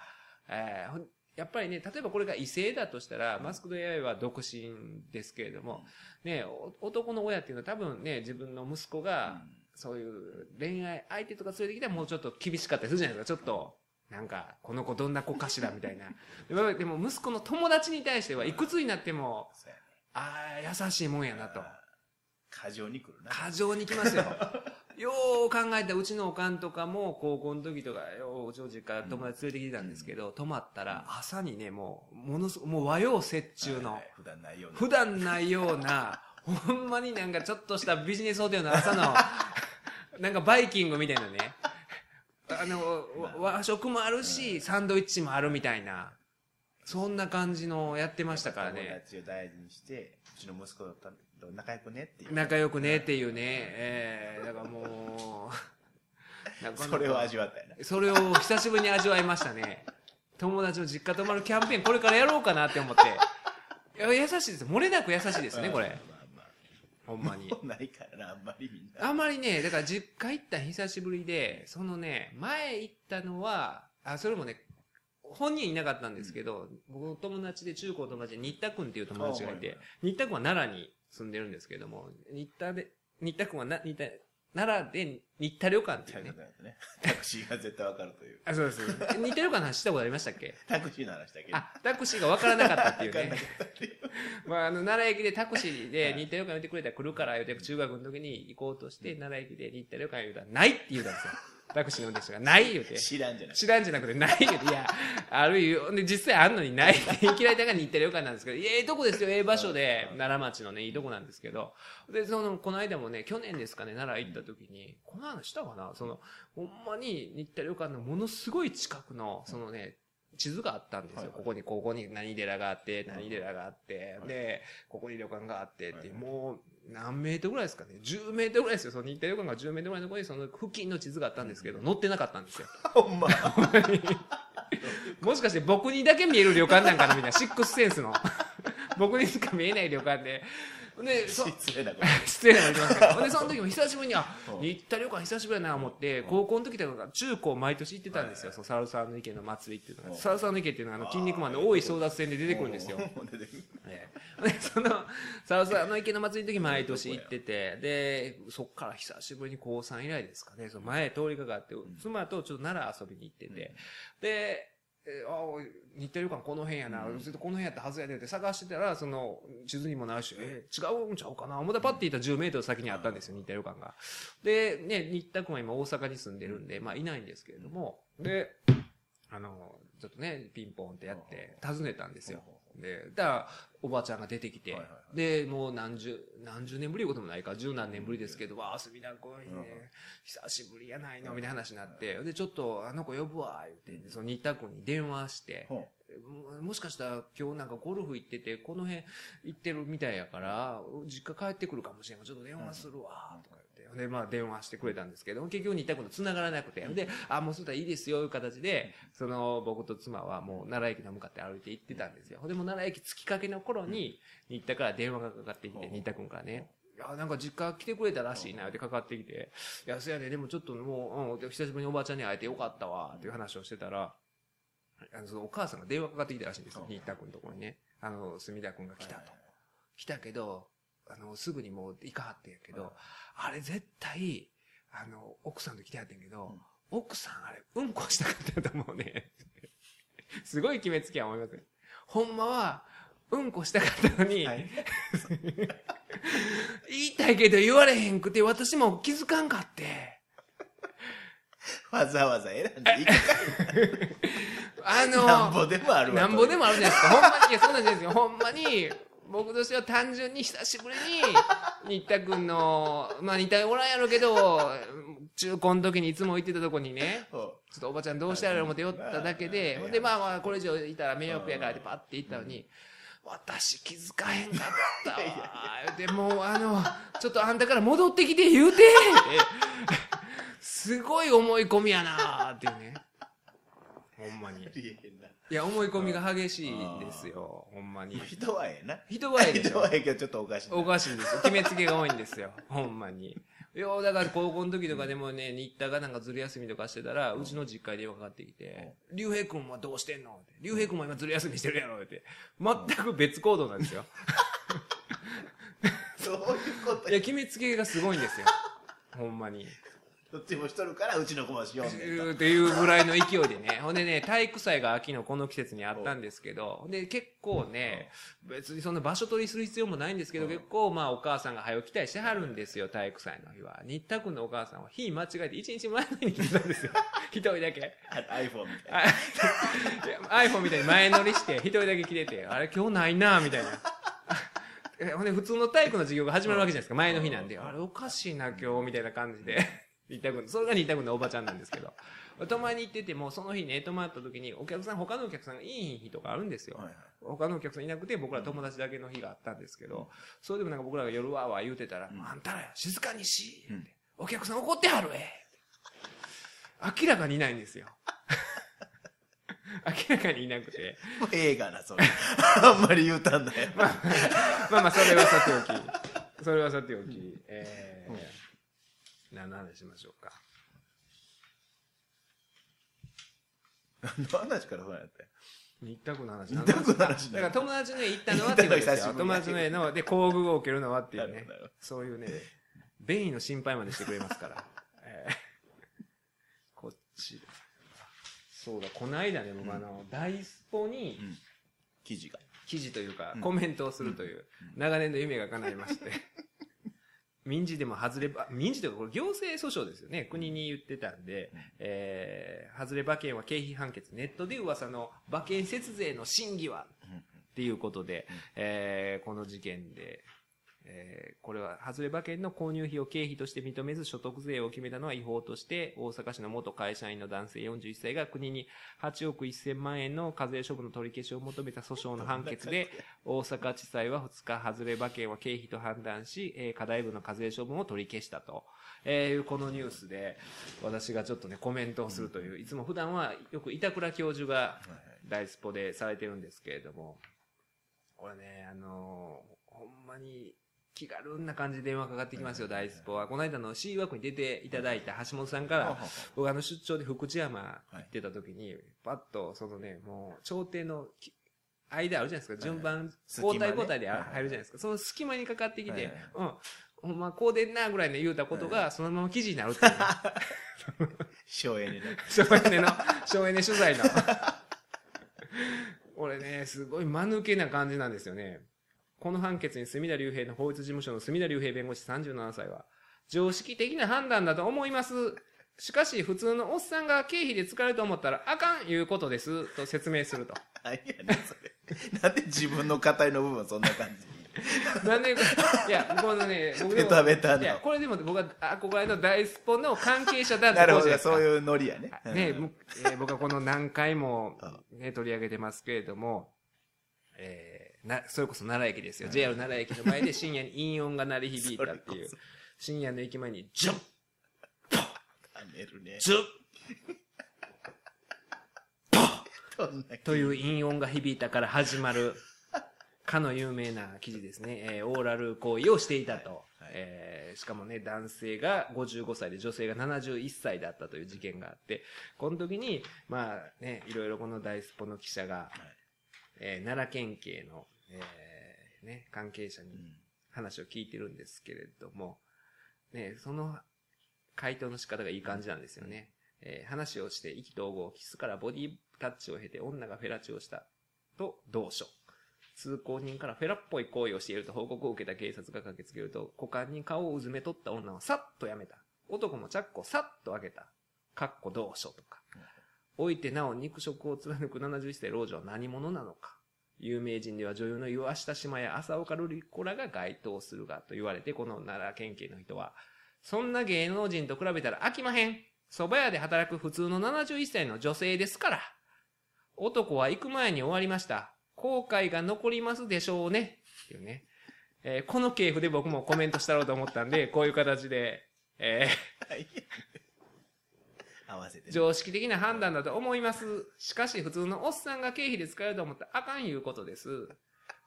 えーやっぱりね、例えばこれが異性だとしたら、マスクド AI は独身ですけれども、ね、お男の親っていうのは多分ね、自分の息子が、そういう恋愛相手とか連れてきたらもうちょっと厳しかったりするじゃないですか。ちょっと、なんか、この子どんな子かしらみたいな。でも息子の友達に対してはいくつになっても、ああ、優しいもんやなと。過剰に来るな。過剰に来ますよ。よう考えたらうちのおかんとかも高校の時とか、よううちの実家友達連れてきてたんですけど、泊まったら朝にね、もう、ものすごもう和洋折衷の、はい普段ないような。普段ないような、ほんまになんかちょっとしたビジネスホテルの朝の、なんかバイキングみたいなね。あの、わ和食もあるし、サンドイッチもあるみたいな。そんな感じのやってましたから友ね。達を大事にして、うちの息子と仲良くねっていう。仲良くねっていうね。ええだからもう、それを味わったよね。それを久しぶりに味わいましたね。友達の実家泊まるキャンペーン、これからやろうかなって思って。いや優しいです。漏れなく優しいですね、これ。ほんまに。ないからな、あんまりみんな。あんまりね、だから実家行った久しぶりで、そのね、前行ったのは、あ、それもね、本人いなかったんですけど、僕の友達で中高の友達で新田くんっていう友達がいて新田くんは奈良に住んでるんですけども、新田で、新田くんはな、新田、奈良で新田旅館っていうね。ね。タクシーが絶対わかるという。あ、そうです。新田旅館の話したことありましたっけ？タクシーの話だけど。あ、タクシーが分からなかったっていうね。まあ、あの、奈良駅でタクシーで新田旅館言ってくれたら来るから言うて、中学の時に行こうとして、奈良駅で新田旅館言うたら、ないって言うたんですよ。タクシーの運転手が、ない言うて。知らんじゃない。知らんじゃなくて、ない言うて、いや、あるよ。で、実際あんのにないって、いきなりだから新田旅館なんですけど、いやええとこですよ、ええ場所で、奈良町のね、いいとこなんですけど。で、その、この間もね、去年ですかね、奈良行った時に、この話したかな？その、ほんまに新田旅館のものすごい近くの、そのね、地図があったんですよ。ここに、ここに何寺があって、何寺があって、で、ここに旅館があってって、もう、何メートルぐらいですかね ?10 メートルぐらいですよ。その日田旅館が10メートルぐらいのところに、その付近の地図があったんですけど、載ってなかったんですよ。ほんま。もしかして僕にだけ見える旅館なんかなみたいな、シックスセンスの。僕にしか見えない旅館で。で、そ、失礼なこと。失礼なこと言いますけど。で、その時も 久しぶりに、あう、ん新田旅館久しぶりだな思って、高校の時とか中高毎年行ってたんですよ。そのサルサーの池の祭りっていうのが。う。んサルサーの池っていうのは、あの、筋肉マンの大井争奪戦で出てくるんですよ。で、その、サウサの池の祭りの時毎年行ってて、で、そっから久しぶりに高3以来ですかね、その前通りかかって、妻とちょっと奈良遊びに行ってて、で、えーあおい似てるかこの辺やな、ずっとこの辺やったはずやでって。探してたら、その、地図にもないし、えー違うんちゃうかな。思ったらパッて行ったら10メートル先にあったんですよ、似てる感が。で、ね、新田君は今大阪に住んでるんで、まあいないんですけれども、で、あの、ちょっとね、ピンポンってやって、訪ねたんですよ。で、だから、おばあちゃんが出てきて、で、もう何十、何十年ぶりこともないか、十何年ぶりですけど、わあ、遊びな来いうん。ね、久しぶりやないの、みたいな話になって、で、ちょっと、あの子呼ぶわ、言って、その新田君に電話して、ほももしかしたら今日なんかゴルフ行ってて、この辺行ってるみたいやから、実家帰ってくるかもしれんちょっと電話するわ、とか。で、まあ電話してくれたんですけど、結局新田君と繋がらなくて。で、あ、もうそしたらいいですよ、いう形で、その僕と妻はもう奈良駅に向かって歩いて行ってたんですよ。でも奈良駅着きかけの頃に、新田から電話がかかってきて、うん新田君からね。いや、なんか実家来てくれたらしいな、ってかかってきて。いや、そやね、でもちょっともう、うん、久しぶりにおばあちゃんに会えてよかったわ、っていう話をしてたら、あの、そのお母さんが電話かかってきたらしいんですよう。ん新田君のところにね。あの、墨田君が来たと。来たけど、あの、すぐにもう行かはってんやけはいど、あれ絶対、あの、奥さんと来てはってんけど、うん奥さんあれ、うんこしたかったと思うね。すごい決めつけや思いますね。ほんまは、うんこしたかったのに、はい 言いたいけど言われへんくて、私も気づかんかって。わざわざ選んでいくかあの、なんぼでもあるわ。なんぼでもあるじゃないですか。ほんまに、いや、そうなんですよ。ほんまに、僕としては単純に久しぶりに、新田くんの、まあ新田おらんやろうけど、中高の時にいつも行ってたとこにね、うん。ちょっとおばちゃんどうしたら思って寄っただけで、ほんでまあまあこれ以上いたら迷惑やからってパッて行ったのに、私気づかへんかったわ。でもうあの、ちょっとあんたから戻ってきて言うて すごい思い込みやなーっていうね。ほんまに。いや、思い込みが激しいですよ。ほんまに。人はええな。人はええでしょ人はええけどちょっとおかしいな。おかしいんですよ。決めつけが多いんですよ。ほんまに。いや、だから高校の時とかでもね、新田がなんかずる休みとかしてたら、うちの実家に電話かかってきて、竜兵君はどうしてんの？って竜兵君も今ずる休みしてるやろ？って。全く別行動なんですよ。そういうこといや、決めつけがすごいんですよ。ほんまに。どっちもしとるから、うちの子もしよう。っていうぐらいの勢いでね。ほんでね、体育祭が秋のこの季節にあったんですけど、で、結構ね、別にそんな場所取りする必要もないんですけど、うん結構まあお母さんが早起きたりしてはるんですよ、体育祭の日は。新田君のお母さんは日間違えて1日前の日に来てたんですよ。一人だけ。あ iPhone みたいな。iPhone みたいに前乗りして、一人だけ来てて、あれ今日ないなみたいな。えほんで、普通の体育の授業が始まるわけじゃないですか、前の日なんで。あれおかしいな、今日、みたいな感じで。新田君、それが新田君のおばちゃんなんですけど。泊まりに行ってても、その日ね、泊まった時に、お客さん、他のお客さんがいい日とかあるんですよ。はいはい他のお客さんいなくて、僕ら友達だけの日があったんですけど、それでもなんか僕らが夜わーわー言うてたら、んあんたら静かにし、うんお客さん怒ってはるえ明らかにいないんですよ。明らかにいなくて。もう映画な、それ。あんまり言うたんだよ。まあ、まあまあ、それはさておき。それはさておき。えー、何の話しましょうか？何の話からそうやって。日卓の話日卓の話だから友達の家行ったのはっていうことですよ。友達の家の、で、工具を受けるのはっていうね。そういうね、便意の心配までしてくれますから。えーこっち。そうだ、この間ね、僕あの、ダイスポにうん記事が。記事というかう、んコメントをするという、長年の夢が叶いまして。民事でも外れば、民事というかこれ行政訴訟ですよね。国に言ってたんで、うんえー、外れ馬券は経費判決。ネットで噂の馬券節税の審議はうんっていうことで、うんえーこの事件で、えーこれは、外れ馬券の購入費を経費として認めず所得税を決めたのは違法として、大阪市の元会社員の男性41歳が国に8億1000万円の課税処分の取り消しを求めた訴訟の判決で、大阪地裁は2日、外れ馬券は経費と判断し、えー課題分の課税処分を取り消したと。えーいうこのニュースで、私がちょっとね、コメントをするという、いつも普段はよく板倉教授が大スポでされてるんですけれども、これね、あのーほんまに気軽な感じで電話かかってきますよ、大スポは。この間の C 枠に出ていただいた橋本さんから、僕あの出張で福知山行ってた時に、パッとそのね、もう朝廷のき間あるじゃないですか、順番、交代交代で入るじゃないですか。その隙間にかかってきてうん、ほんまこうでんなぐらいの言うたことが、そのまま記事になるっていうね。省エネね。省エネの、省エネ取材の。俺ね、すごい間抜けな感じなんですよね。この判決に隅田隆平の法律事務所の隅田隆平弁護士37歳は、常識的な判断だと思います。しかし、普通のおっさんが経費で使えると思ったらあかんいうことです。と説明すると。何やねん、それ。なんで自分の語りの部分そんな感じなんで、いや、このね、僕でもベタベタのいや、これでも僕は憧れの大スポの関係者だってなるほど、そういうノリやね。ね、うんむえー僕はこの何回も、ね、取り上げてますけれども、えーな、それこそ奈良駅ですよ。JR 奈良駅の前で深夜に陰音が鳴り響いたっていう。深夜の駅前に、ジュッ跳ねるね。ジュッそんなという陰音が響いたから始まる、かの有名な記事ですね。えーオーラル行為をしていたと。はいえーしかもね、男性が55歳で女性が71歳だったという事件があって、この時に、まあね、いろいろこの大スポの記者が、えー奈良県警の、えーね、関係者にうん話を聞いてるんですけれども、ね、その回答の仕方がいい感じなんですよね。えー話をして意気投合、キスからボディタッチを経て女がフェラチをしたと同書。通行人からフェラっぽい行為をしていると報告を受けた警察が駆けつけると、股間に顔をうずめ取った女をさっとやめた。男もチャックをさっと開けた。かっこ同書とか。置いてなお肉食を貫く71歳老女は何者なのか。有名人では女優の岩下島や浅岡瑠璃子らが該当するがと言われて、この奈良県警の人は、そんな芸能人と比べたら飽きまへん。蕎麦屋で働く普通の71歳の女性ですから。男は行く前に終わりました。後悔が残りますでしょうね。っていうね。えーこの系譜で僕もコメントしたろうと思ったんで、こういう形で、えー合わせてね。常識的な判断だと思います。しかし普通のおっさんが経費で使えると思ったらあかんいうことです。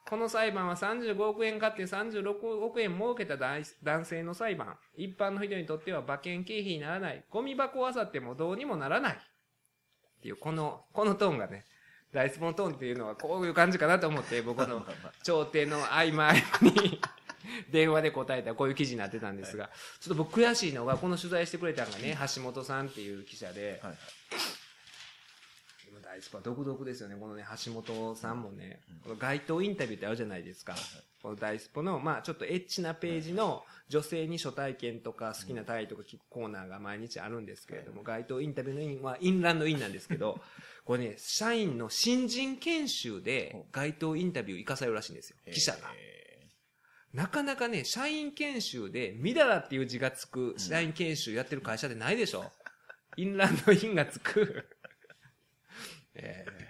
この裁判は35億円買って36億円儲けた男性の裁判。一般の人にとっては馬券経費にならない。ゴミ箱を漁ってもどうにもならない。っていう、この、このトーンがね、ダイスポのトーンっていうのはこういう感じかなと思って、僕の調停の合間に 電話で答えたこういう記事になってたんですが、ちょっと僕悔しいのが、この取材してくれたのがね、橋本さんっていう記者で、はい。はい大スポ独特ですよね。このね、橋本さんもね、この街頭インタビューってあるじゃないですか。この大スポの、まあちょっとエッチなページの女性に初体験とか好きな体位とか聞くコーナーが毎日あるんですけれども、街頭インタビューのインはインランドインなんですけど、これね、社員の新人研修で街頭インタビュー行かされるらしいんですよ。記者が。えなかなかね、社員研修で、みだらっていう字がつく社員研修やってる会社でないでしょ。インランドインがつく。ええ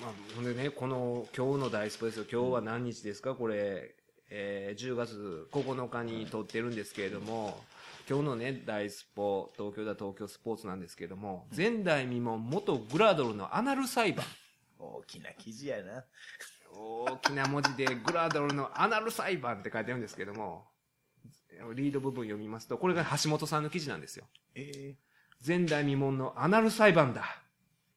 まあ、ほんでね、この、今日の大スポですよ。今日は何日ですか？これ、えー、10月9日に撮ってるんですけれども、今日のね、大スポ、東京だ東京スポーツなんですけれども、前代未聞元グラドルのアナル裁判。ー大きな記事やな。大きな文字でグラドルのアナル裁判って書いてあるんですけども、リード部分読みますと、これが橋本さんの記事なんですよ。え前代未聞のアナル裁判だ。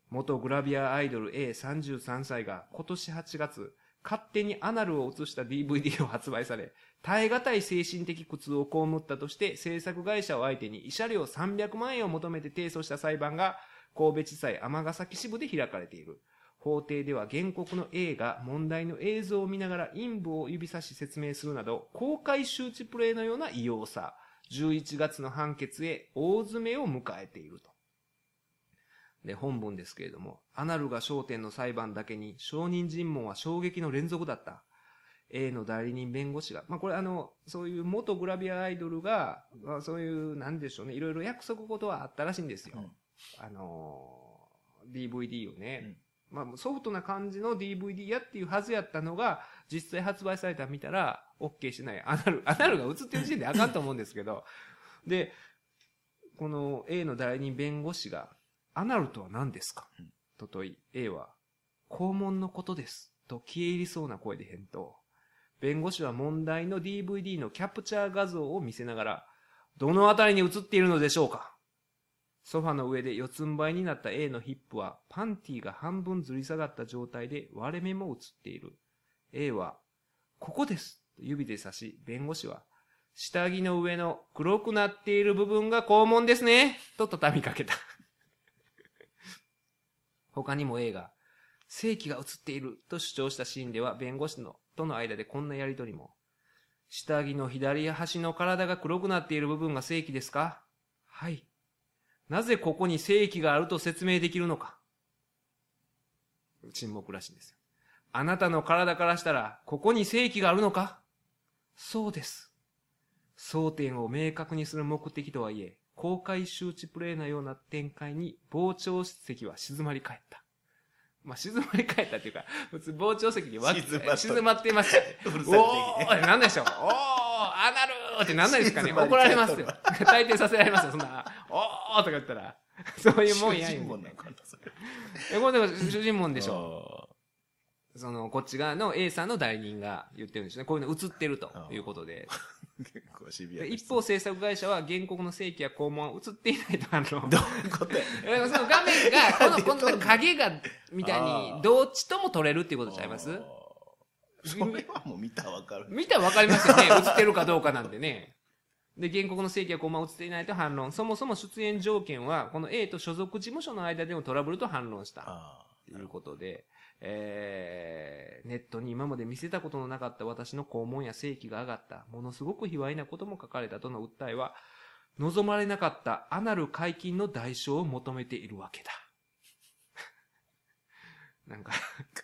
元グラビアアイドル A33 歳が今年8月、勝手にアナルを映した DVD を発売され、耐え難い精神的苦痛を被ったとして制作会社を相手に慰謝料300万円を求めて提訴した裁判が神戸地裁尼崎支部で開かれている。法廷では原告の A が問題の映像を見ながら陰部を指差し説明するなど、公開周知プレイのような異様さ。11月の判決へ大詰めを迎えていると。で、本文ですけれども、アナルが焦点の裁判だけに証人尋問は衝撃の連続だった。A の代理人弁護士が、まあこれあの、そういう元グラビアアイドルが、まあそういう、なんでしょうね、いろいろ約束事はあったらしいんですよ。うんあのー DVD をね、まあソフトな感じの DVD やっていうはずやったのが、実際発売されたの見たら、OK してない。アナル、アナルが映ってる時点であかんと思うんですけど、で、この A の代理人弁護士が、アナルとは何ですか、うんと問い、A は、肛門のことです。と消え入りそうな声で返答。弁護士は問題の DVD のキャプチャー画像を見せながら、どのあたりに映っているのでしょうか？ソファの上で四つん這いになった A のヒップは、パンティーが半分ずり下がった状態で割れ目も映っている。A は、ここですと指で指し、弁護士は、下着の上の黒くなっている部分が肛門ですねと畳みかけた。他にも A が、正規が映っていると主張したシーンでは、弁護士のとの間でこんなやりとりも。下着の左端の体が黒くなっている部分が正規ですか？はい。なぜここに正規があると説明できるのか沈黙らしいんですよ。あなたの体からしたら、ここに正規があるのかそうです。争点を明確にする目的とはいえ、公開周知プレイのような展開に傍聴席は静まり返った。まあ、静まり返ったっていうか、普通傍聴席にわ静ま静まってましたね。うるさいおーなんでしょう おーアナルーってなんないですかね怒られますよ。大抵させられますよ、そんな。おーとか言ったら。そういうもんや主ん人公なんかな、それ。え、これだから主人門でしょ。ょ。その、こっち側の A さんの代理人が言ってるんですね。こういうの映ってるということで。結構シビアでです一方、制作会社は原告の正規や肛門は映っていないと反論。どういうことやえその画面が、こ の、この影が、みたいに、どっちとも撮れるっていうことちゃいます？それはもう見たらわかる。見たらわかりますよね。映ってるかどうかなんてね。で、原告の正規やコマ映っていないと反論。そもそも出演条件は、この A と所属事務所の間でのトラブルと反論した。あということで、えー、ネットに今まで見せたことのなかった私の肛門や性器が上がった、ものすごく卑猥なことも書かれたとの訴えは、望まれなかったアナル解禁の代償を求めているわけだ。なんか、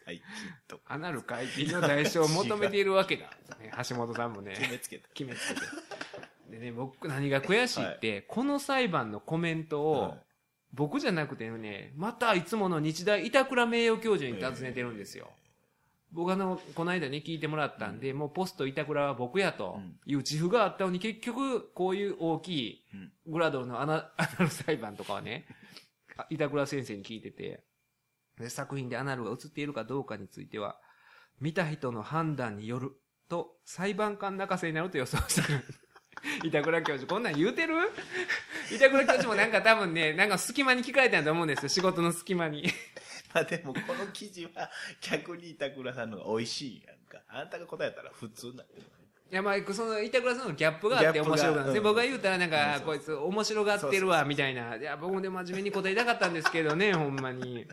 解禁とか。アナル解禁の代償を求めているわけだ。ね、橋本さんもね。決めつけた。決めつけて。でね、僕何が悔しいって、この裁判のコメントを、はい僕じゃなくてね、またいつもの日大板倉名誉教授に尋ねてるんですよ。僕あの、この間ね、聞いてもらったんで、もうポスト板倉は僕やという自負があったのに、結局、こういう大きいうんグラドルのアナアナル裁判とかはね、あ 板倉先生に聞いてて、で作品でアナルが映っているかどうかについては、見た人の判断によると、裁判官泣かせになると予想してる。板倉教授、こんなん言うてる？板倉教授もなんか多分ね、なんか隙間に聞かれたんだと思うんですよ。仕事の隙間に。まあでも、この記事は逆に板倉さんの方が美味しいやんか。あんたが答えたら普通になってる。いや、まあ、その、板倉さんのギャップがあって面白かっ僕が言うたらなんうか、んこいつ面白がってるわ、みたいな。いや、僕もでも真面目に答えたかったんですけどね、ほんまに。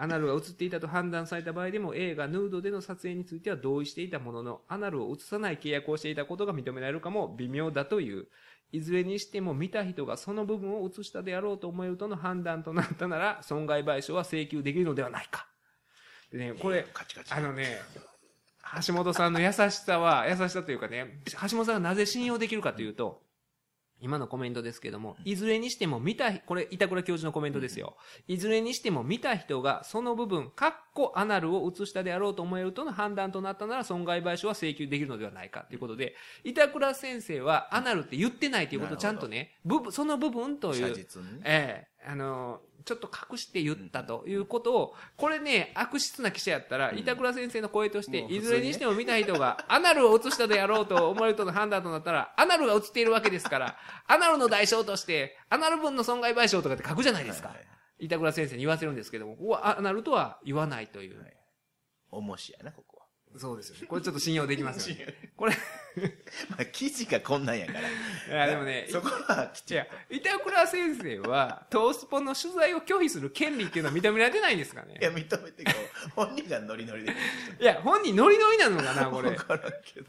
アナルが映っていたと判断された場合でも映画ヌードでの撮影については同意していたものの、アナルを映さない契約をしていたことが認められるかも微妙だという。いずれにしても見た人がその部分を映したであろうと思えるとの判断となったなら、損害賠償は請求できるのではないか。でね、これ、カチカチ。あのね、橋本さんの優しさは、優しさというかね、橋本さんがなぜ信用できるかというと、今のコメントですけども、いずれにしても見た、これ、板倉教授のコメントですよ。いずれにしても見た人がその部分、カッコアナルを映したであろうと思えるとの判断となったなら損害賠償は請求できるのではないかということで、板倉先生はアナルって言ってないということをちゃんとね、部分、その部分という。ええあのちょっと隠して言ったということを、これね、悪質な記者やったら、板倉先生の声として、いずれにしても見た人が、アナルを映したであろうと思われるとの判断となったら、アナルが映っているわけですから、アナルの代償として、アナル分の損害賠償とかって書くじゃないですか。板倉先生に言わせるんですけども、ここはアナルとは言わないという。はい。重しやな、ここ。は。そうですよね。これちょっと信用できますよね。これ、い まあ、記事がこんなんやから。やでもね、そこはきち板倉先生は、トースポの取材を拒否する権利っていうのは認められてないんですかねいや、認めてこう、本人がノリノリで。いや、本人ノリノリなのかな、これ わ。からんけど。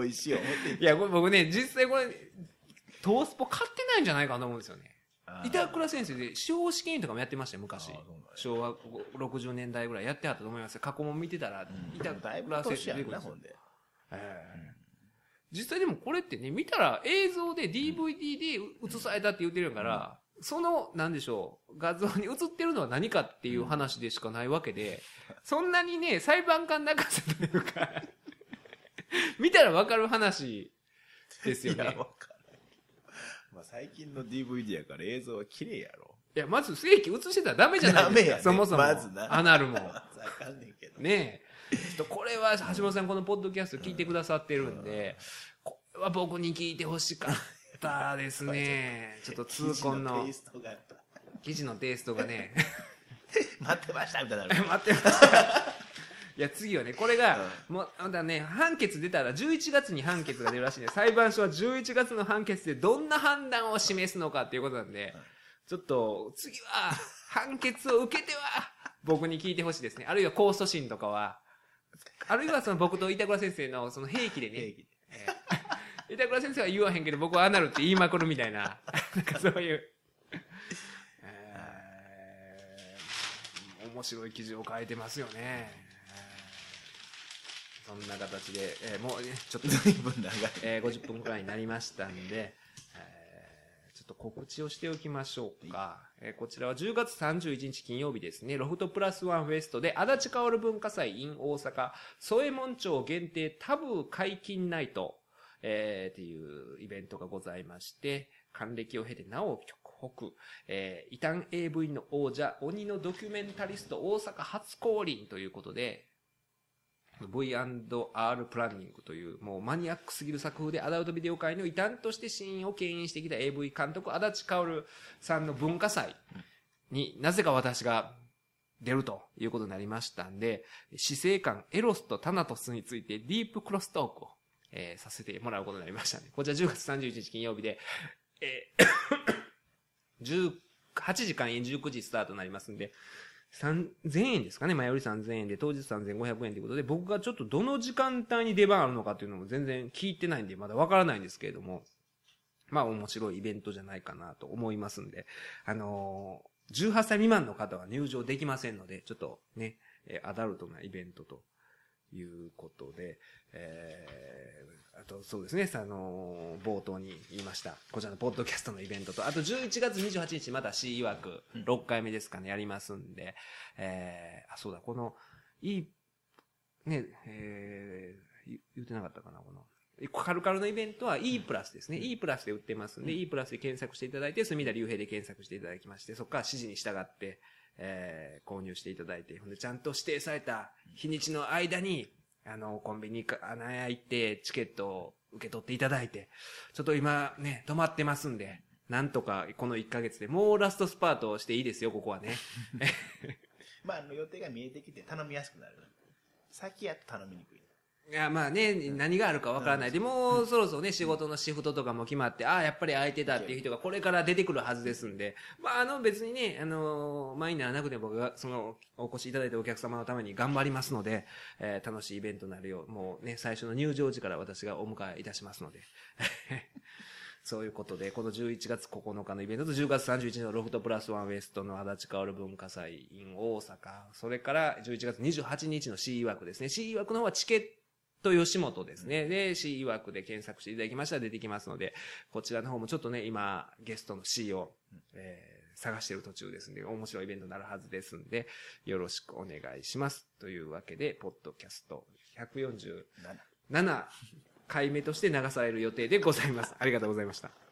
美味しい思ってんいや、これ僕ね、実際これ、トースポ買ってないんじゃないかなと思うんですよね。板倉先生で司法試験とかもやってましたよ、昔。昭和60年代ぐらいやってはったと思います。よ。過去も見てたら、うん。板倉先生出てくるんですよ。実際でもこれってね、見たら映像で DVD で映されたって言ってるから、その、なんでしょう、画像に映ってるのは何かっていう話でしかないわけで、そんなにね、裁判官泣かせというか、見たらわかる話ですよね。最近の DVD やから映像は綺麗やろ。いや、まず正規映してたらダメじゃないですか。ダメやねそもそも。まずなアナルも。かんねんけど。ねえ。ちょっとこれは橋本さんこのポッドキャスト聞いてくださってるんで、これは僕に聞いてほしかったですね。ちょっと痛恨のテイストがやっぱ記事のテイストがね、待ってましたみたいになる。待ってました。いや、次はね、これが、もう、まだね、判決出たら11月に判決が出るらしいね。裁判所は11月の判決でどんな判断を示すのかっていうことなんで、ちょっと、次は、判決を受けては、僕に聞いてほしいですね。あるいは控訴審とかは、あるいはその僕と板倉先生のその兵器でね、定義えー 板倉先生は言わへんけど僕はアナルって言いまくるみたいな、なんかそういう、えー面白い記事を書いてますよね。えーそんな形で、えーもうね、ちょっと、随分長い。えー50分くらいになりましたんで、えーちょっと告知をしておきましょうか。えーこちらは10月31日金曜日ですね、ロフトプラスワンフェストで、足立薫文化祭 in 大阪、添門町限定タブー解禁ナイト、えーっていうイベントがございまして、還暦を経てなお極北、えー異端 AV の王者、鬼のドキュメンタリスト大阪初降臨ということで、V&R プランニングという、もうマニアックすぎる作風でアダルトビデオ界の異端としてシーンを牽引してきた AV 監督、足立薫さんの文化祭になぜか私が出るということになりましたんで、死生観、エロスとタナトスについてディープクロストークを、えーさせてもらうことになりましたね。こちら10月31日金曜日で、えー 18時間19時スタートになりますんで、3000円ですかね。前より3000円で、当日3500円ということで、僕がちょっとどの時間帯に出番あるのかっていうのも全然聞いてないんで、まだわからないんですけれども、まあ面白いイベントじゃないかなと思いますんで、あのー18歳未満の方は入場できませんので、ちょっとね、アダルトなイベントということで、え、あとそうですね、あのー冒頭に言いました、こちらのポッドキャストのイベントと、あと11月28日また C 曰くうん。6回目ですかね、やりますんで、えー、あ、そうだ、この、いい、ね、えー、言言ってなかったかな、この。カルカルのイベントは E プラスですね。E プラスで売ってますんで、E プラスで検索していただいて、隅田隆平で検索していただきまして、そこから指示に従って、えー購入していただいて、ほんで、ちゃんと指定された日にちの間に、あの、コンビニか、穴屋行って、チケットを受け取っていただいて、ちょっと今ね、止まってますんで、なんとかこの1ヶ月でもうラストスパートしていいですよ、ここはね。まあ、あの予定が見えてきて頼みやすくなる。先やと頼みにくい。いや、まあね、何があるかわからない。でも、そろそろね、仕事のシフトとかも決まって、ああ、やっぱり空いてたっていう人がこれから出てくるはずですんで、まあ、あの別にね、あの、前にならなくても僕が、その、お越しいただいたお客様のために頑張りますので、えー楽しいイベントになるよう、もうね、最初の入場時から私がお迎えいたしますので。そういうことで、この11月9日のイベントと10月31日のロフトプラスワンウエストの足立薫文化祭 in 大阪、それから11月28日の C 枠ですね。C 枠の方はチケット吉本ですね。で、C 枠で検索していただきましたら出てきますので、こちらの方もちょっとね、今、ゲストの C を、えー探している途中ですんで、面白いイベントになるはずですんで、よろしくお願いします。というわけで、ポッドキャスト147 7 7回目として流される予定でございます。ありがとうございました。